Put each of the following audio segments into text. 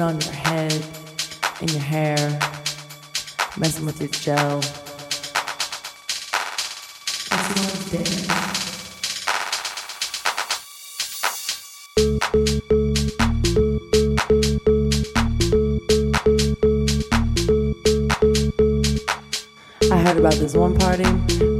on your head and your hair, messing with your gel. I heard about this one party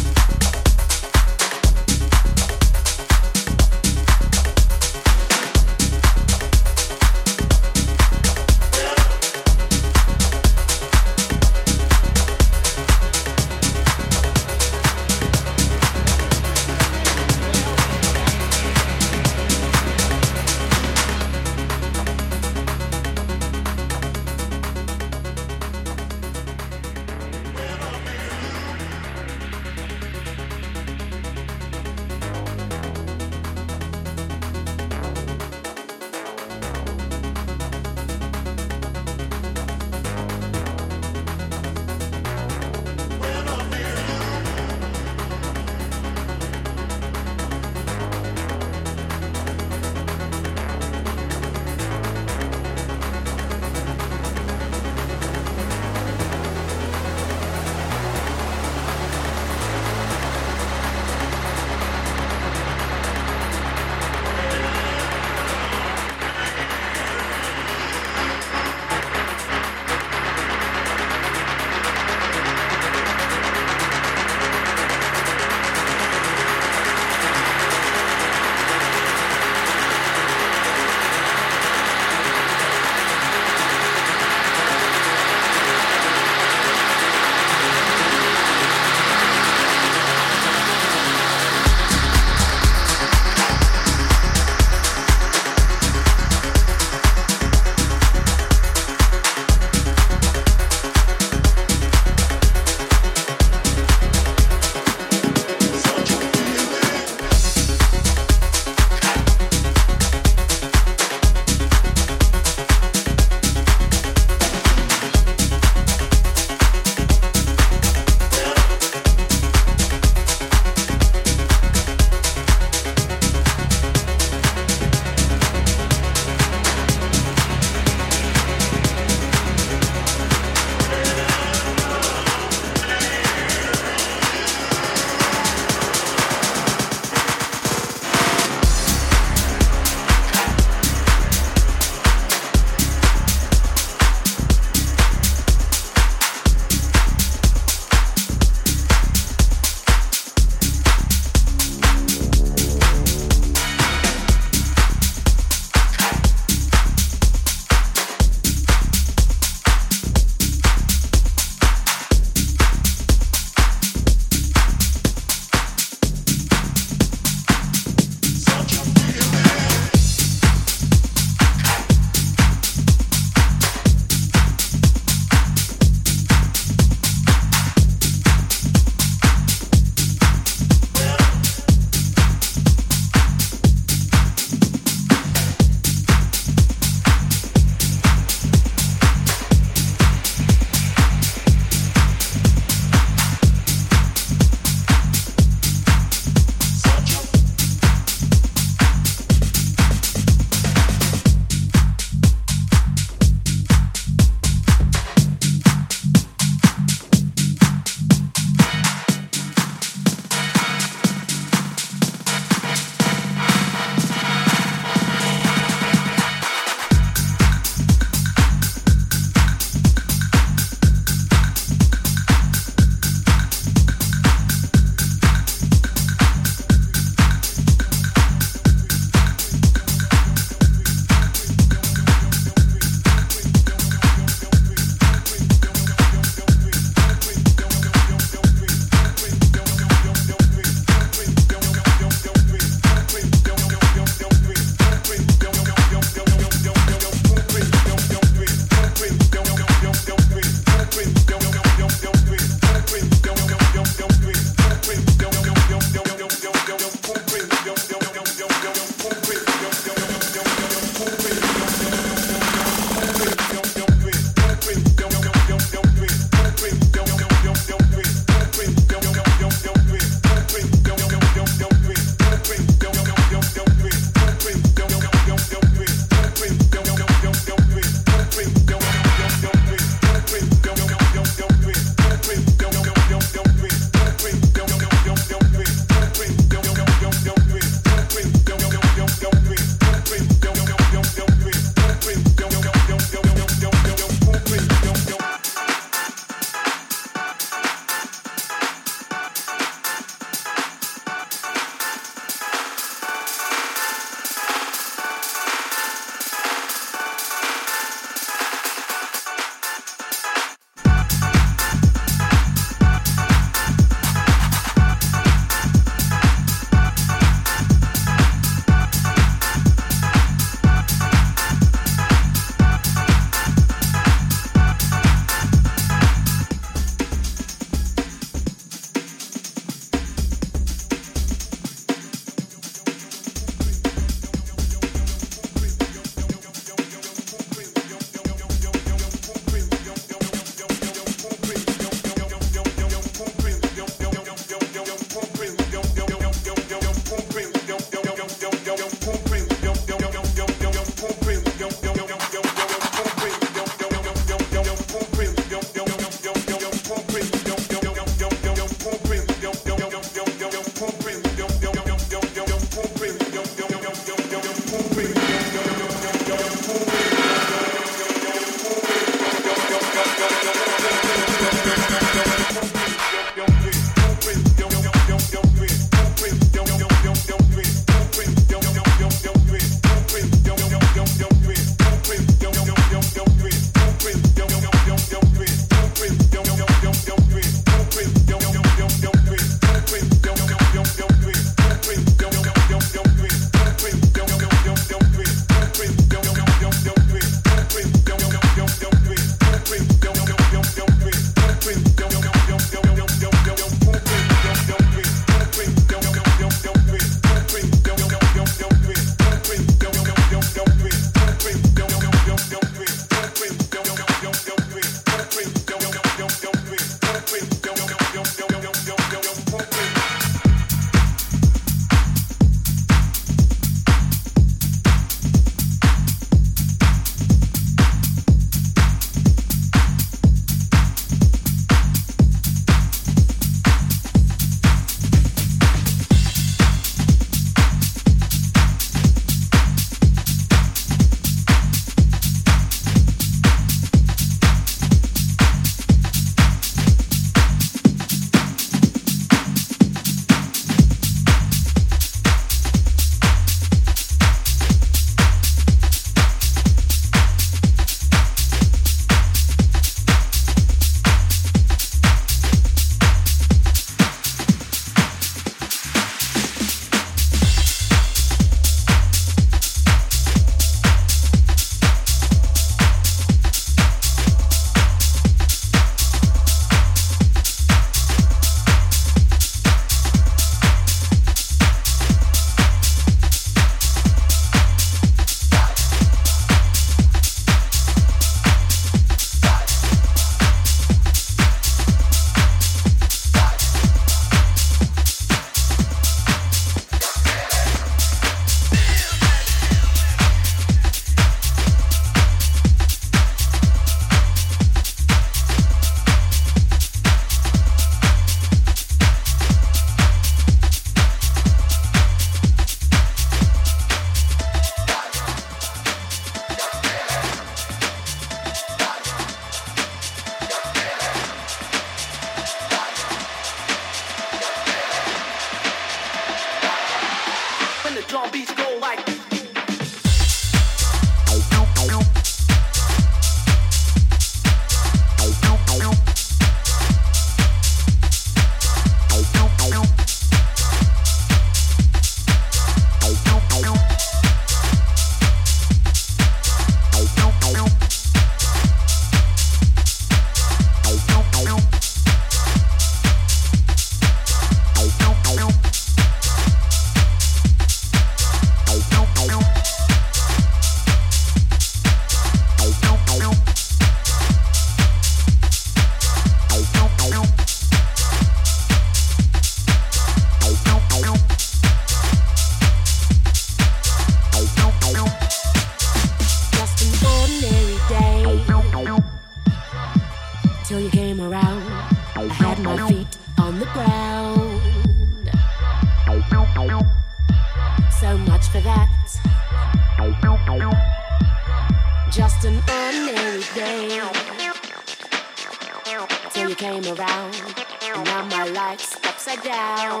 till you came around. And now my life's upside down.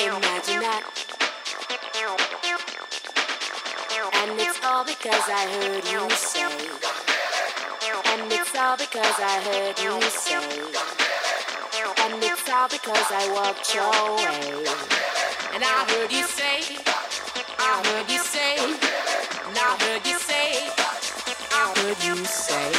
Imagine that. And it's all because I heard you say. And it's all because I heard you say. And it's all because I walked your way. And I heard you say. I heard you say. And I heard you say. I heard you say.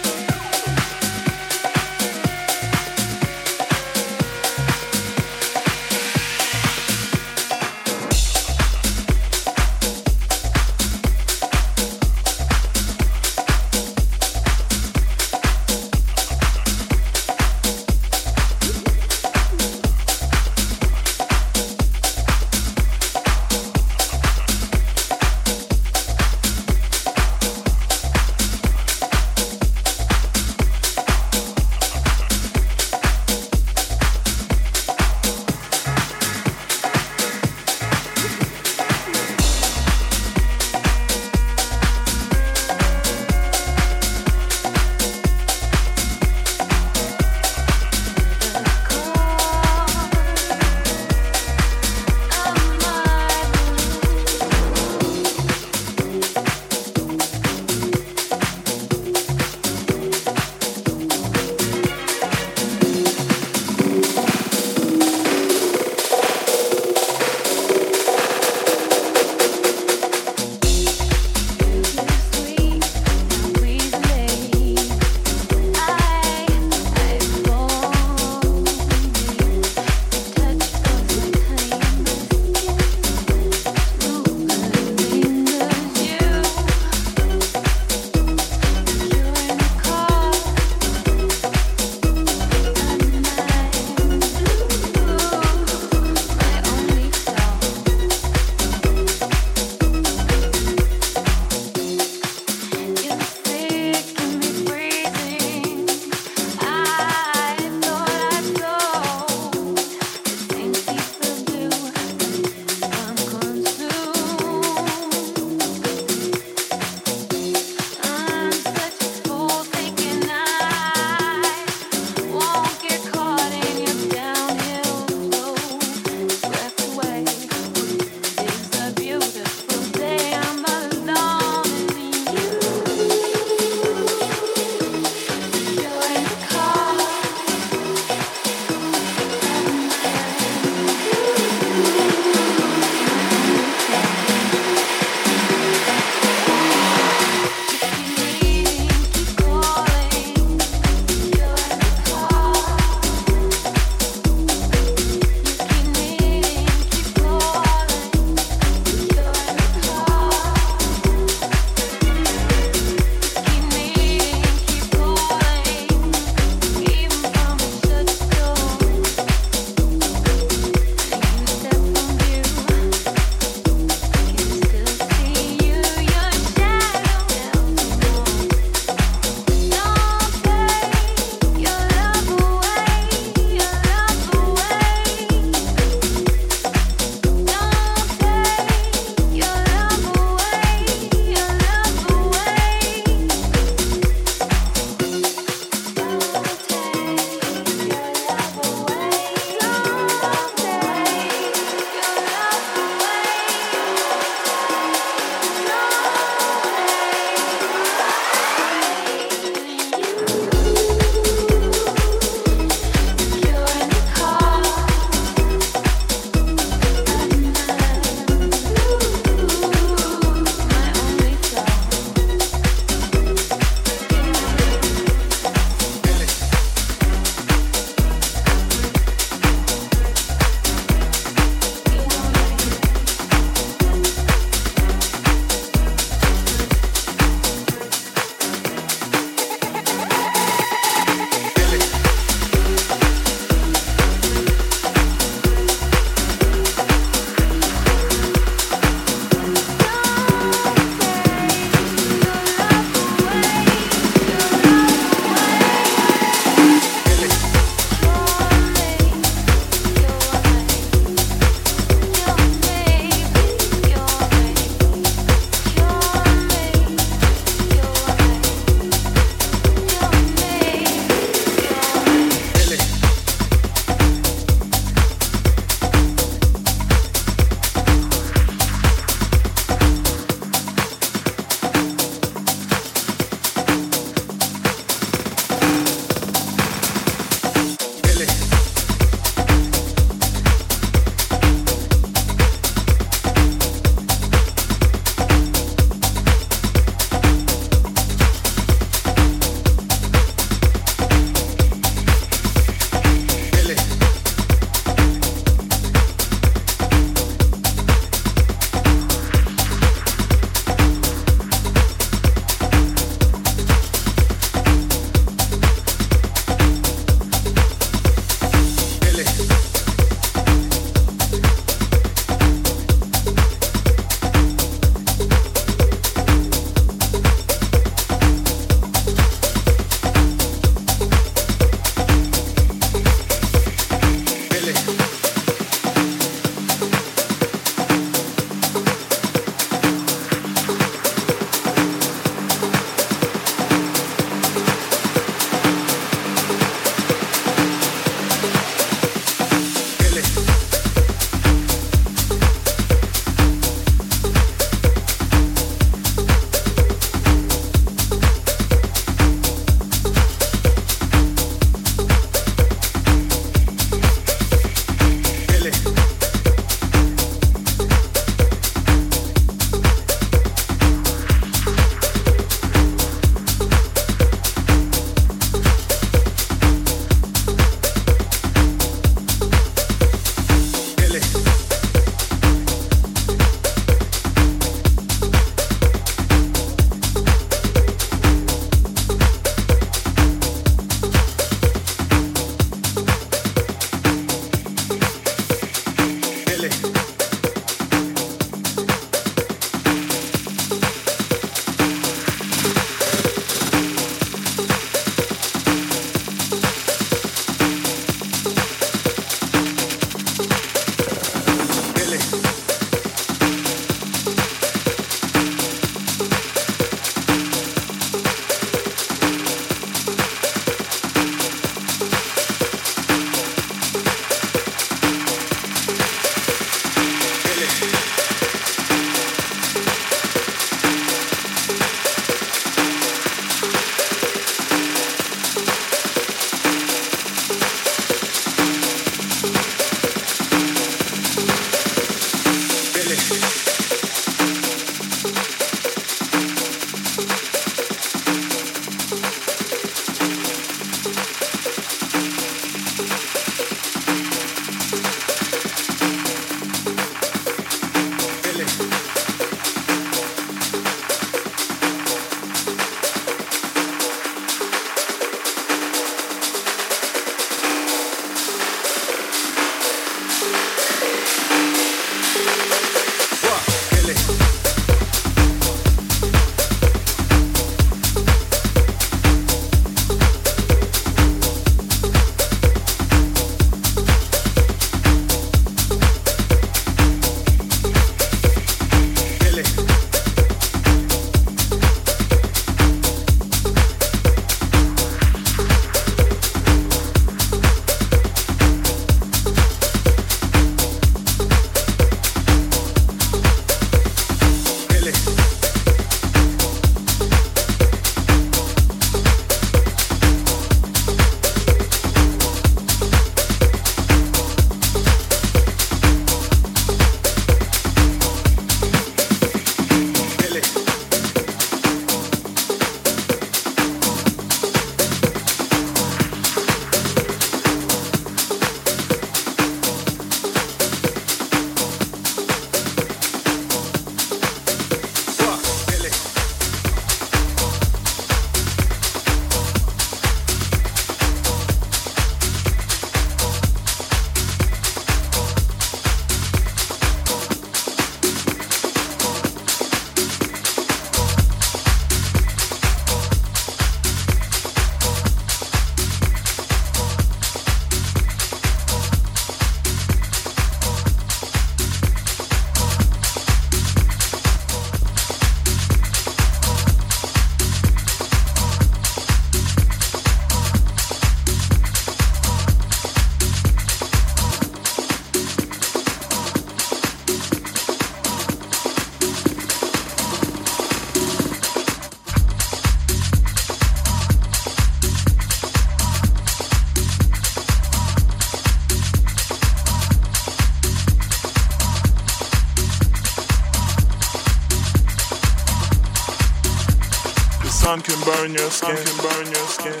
Your skin, can burn your skin.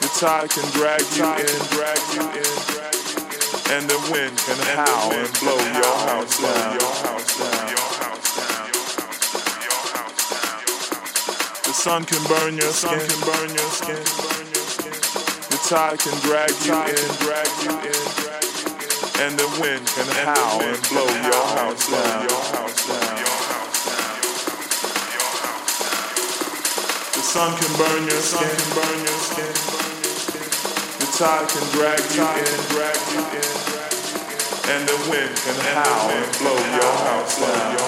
The tide can drag you in, drag you in, and the wind can howl and blow your house down. The sun can burn your skin, can burn your skin. The tide can drag you in, drag you in, and the wind can howl and blow your house down. Sun can burn your skin, can burn your skin. The tide can drag you in, drag you in, and the wind can howl and blow your house down.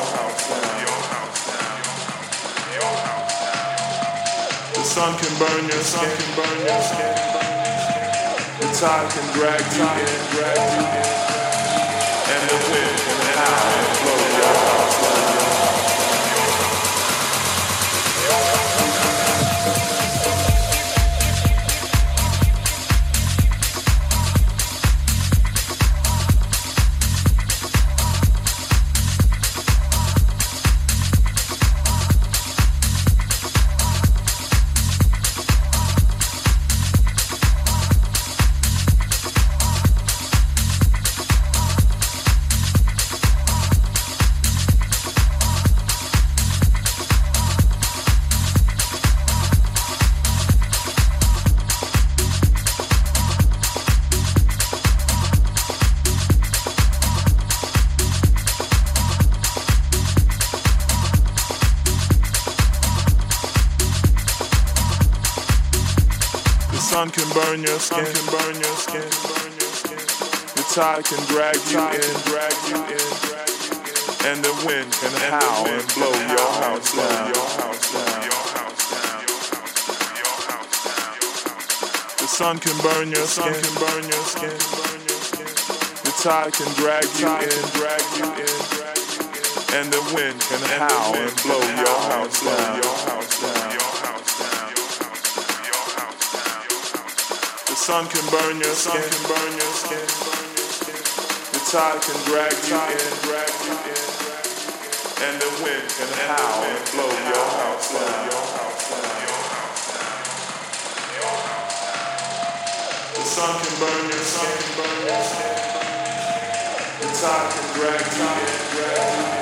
The sun can burn your skin, can burn your skin. The tide can drag you in, drag you in, and the wind can howl and blow your house down. Skin, can burn your skin. The tide can drag you in, drag you in, and the wind can howl and blow your house down. The sun can burn your skin, can burn your skin. The tide can drag you in, drag you in, and the wind can howl and blow your house down. Sun can burn your skin, can burn your skin. The tide can drag you in, drag you in, and the wind can howl and blow your house down. The sun can burn your skin, burn your skin. The tide can drag you in, drag you in,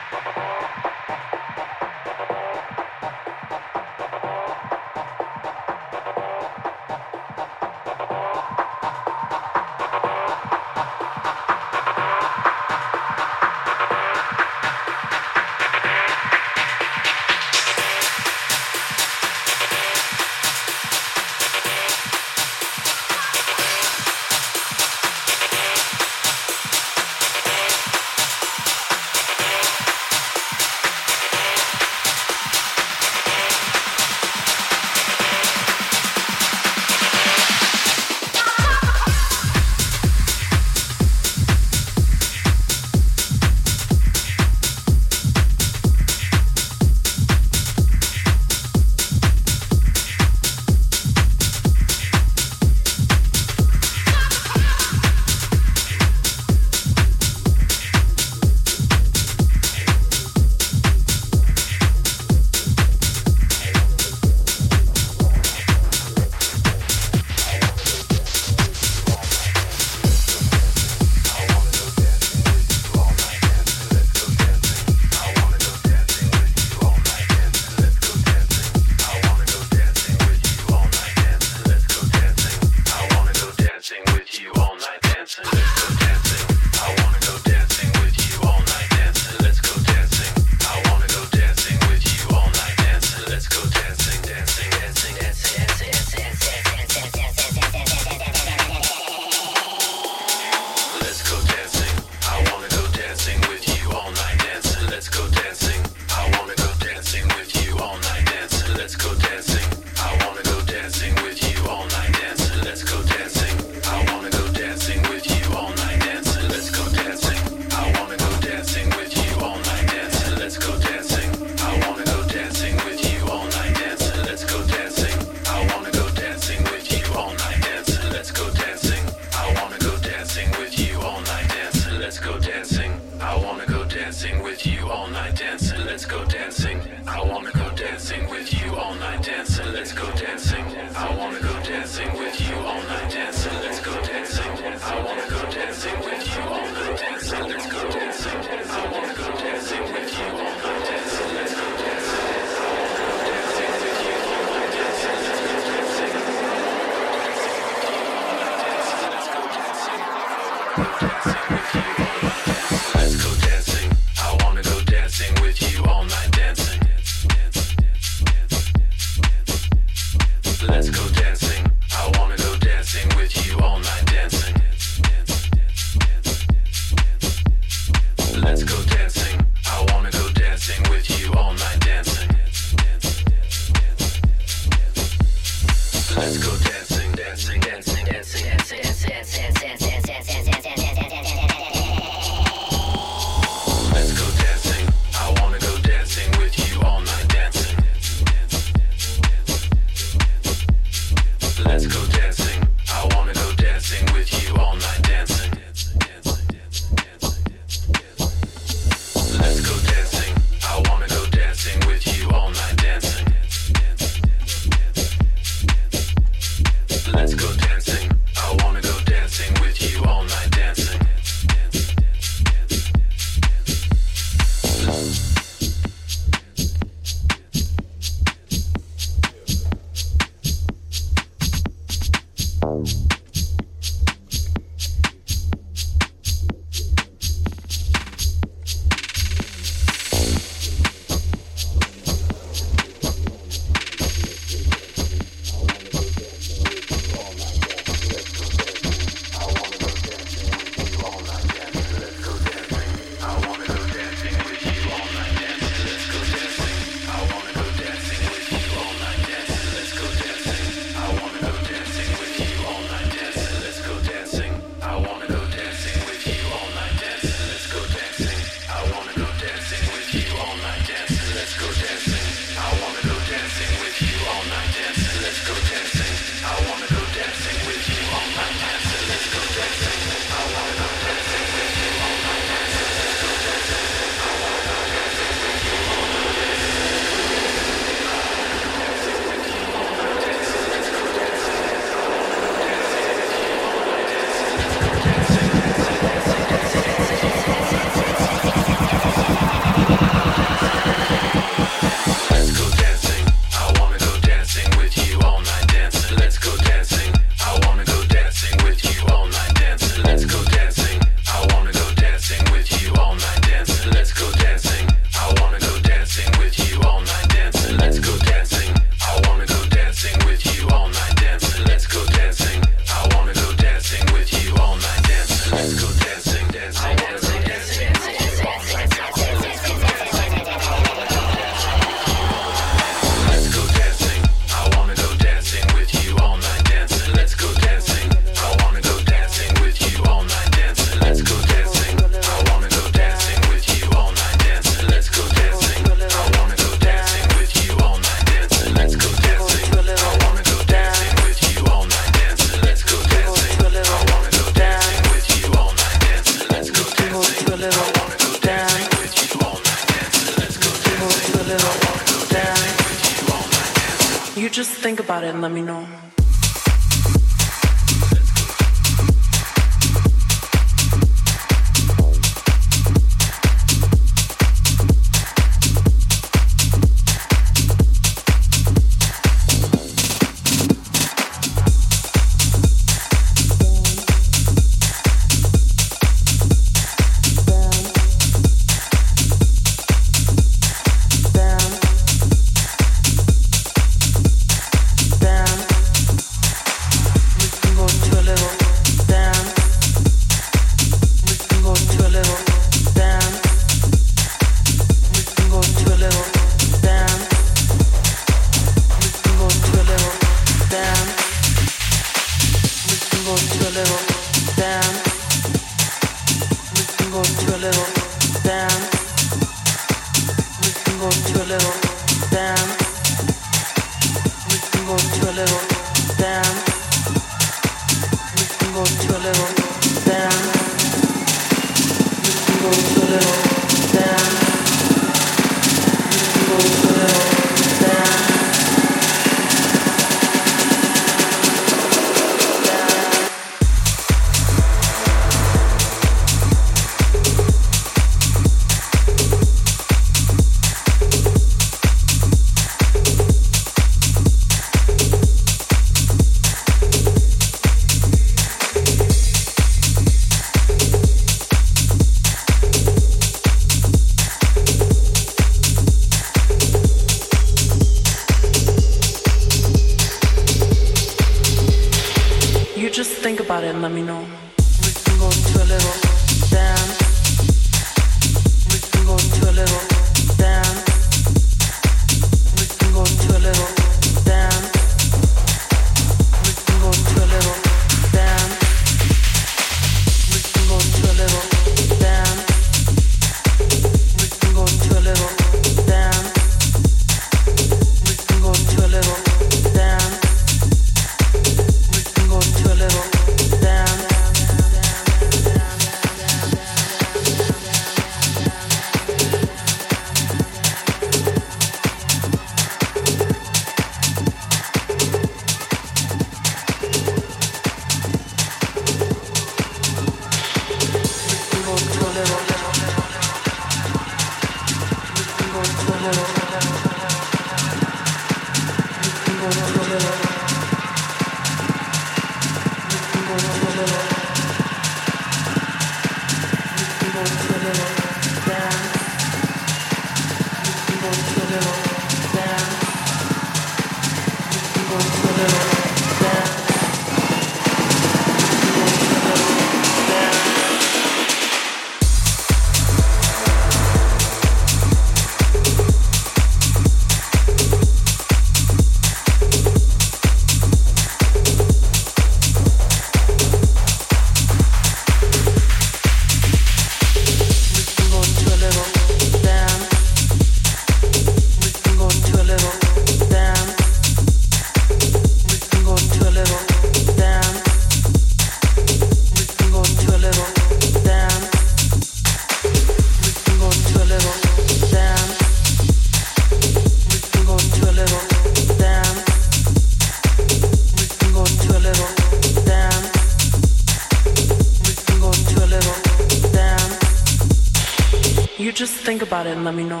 let me know.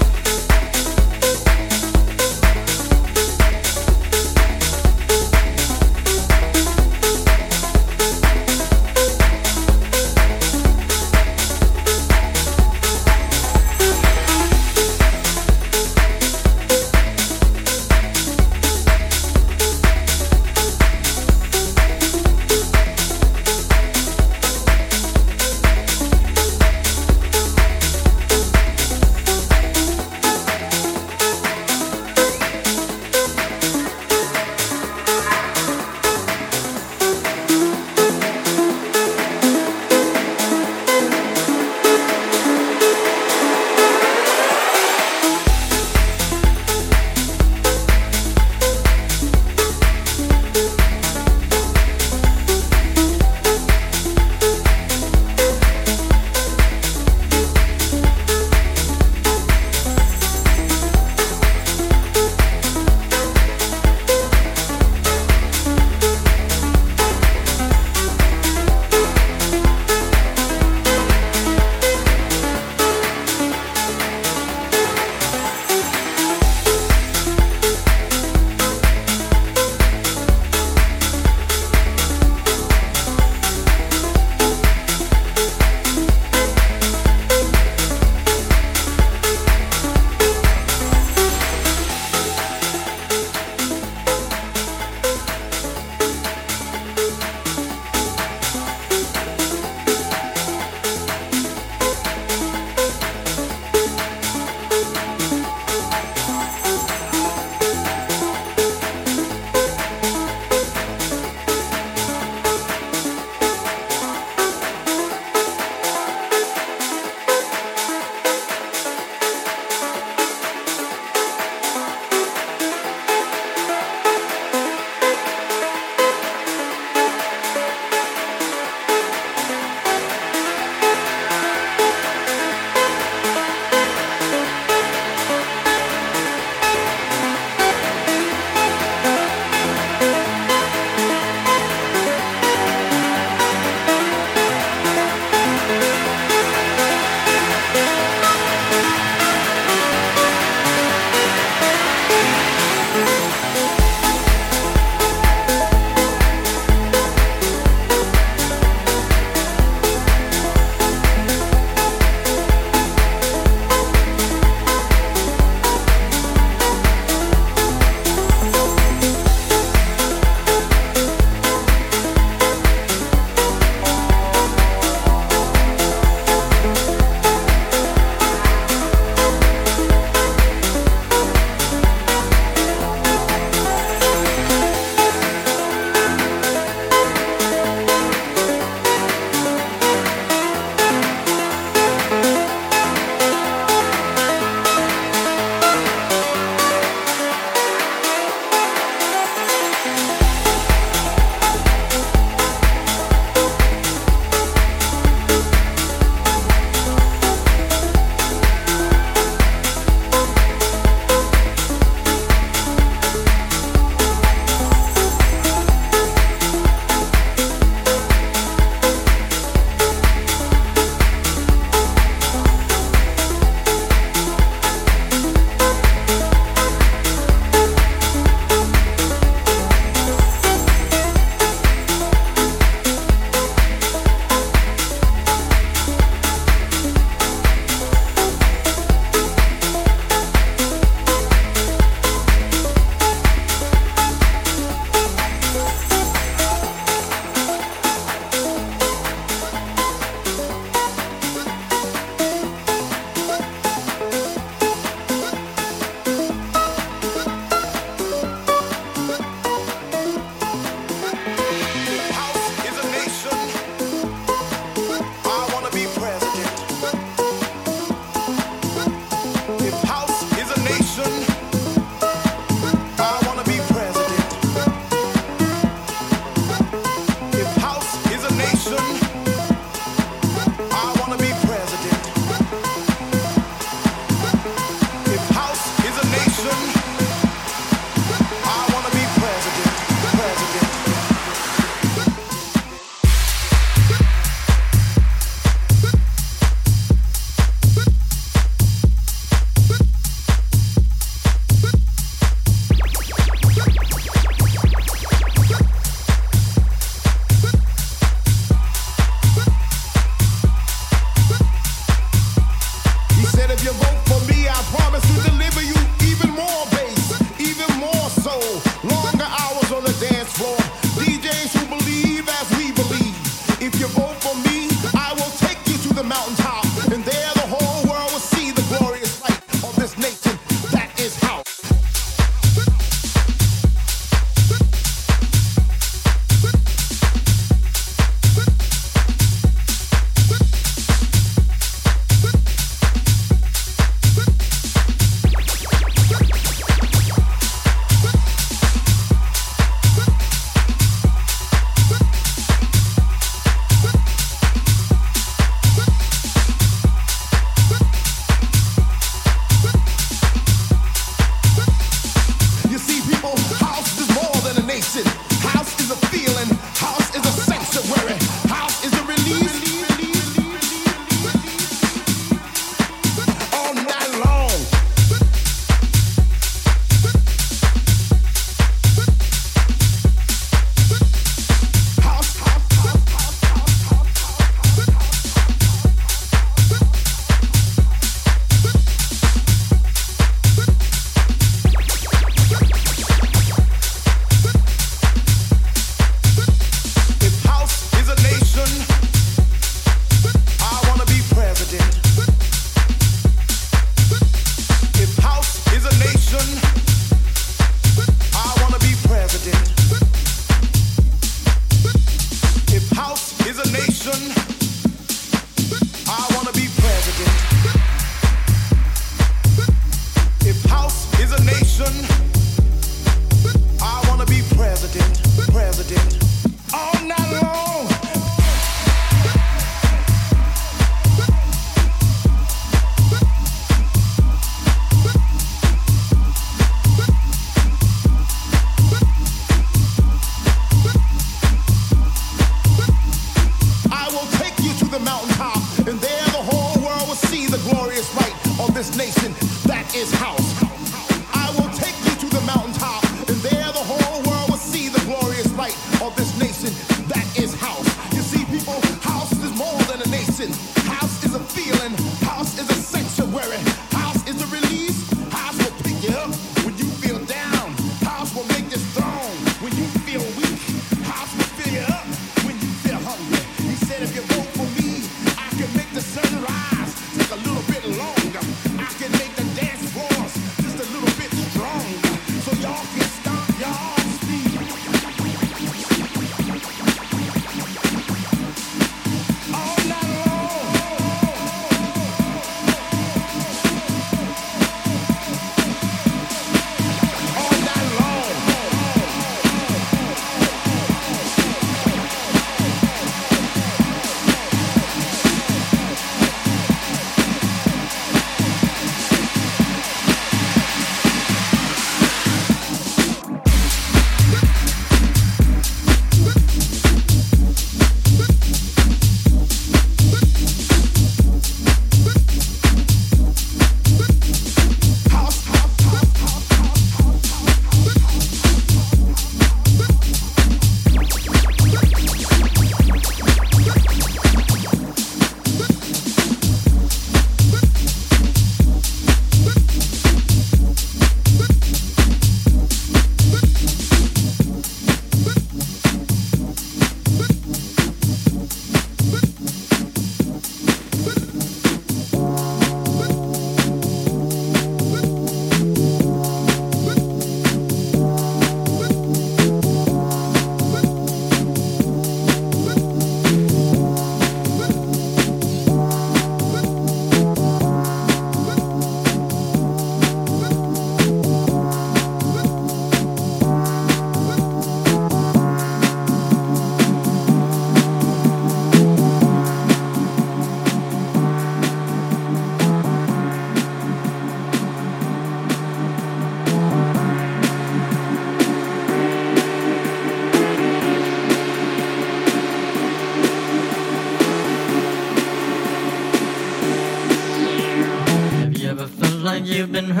you've been hurt.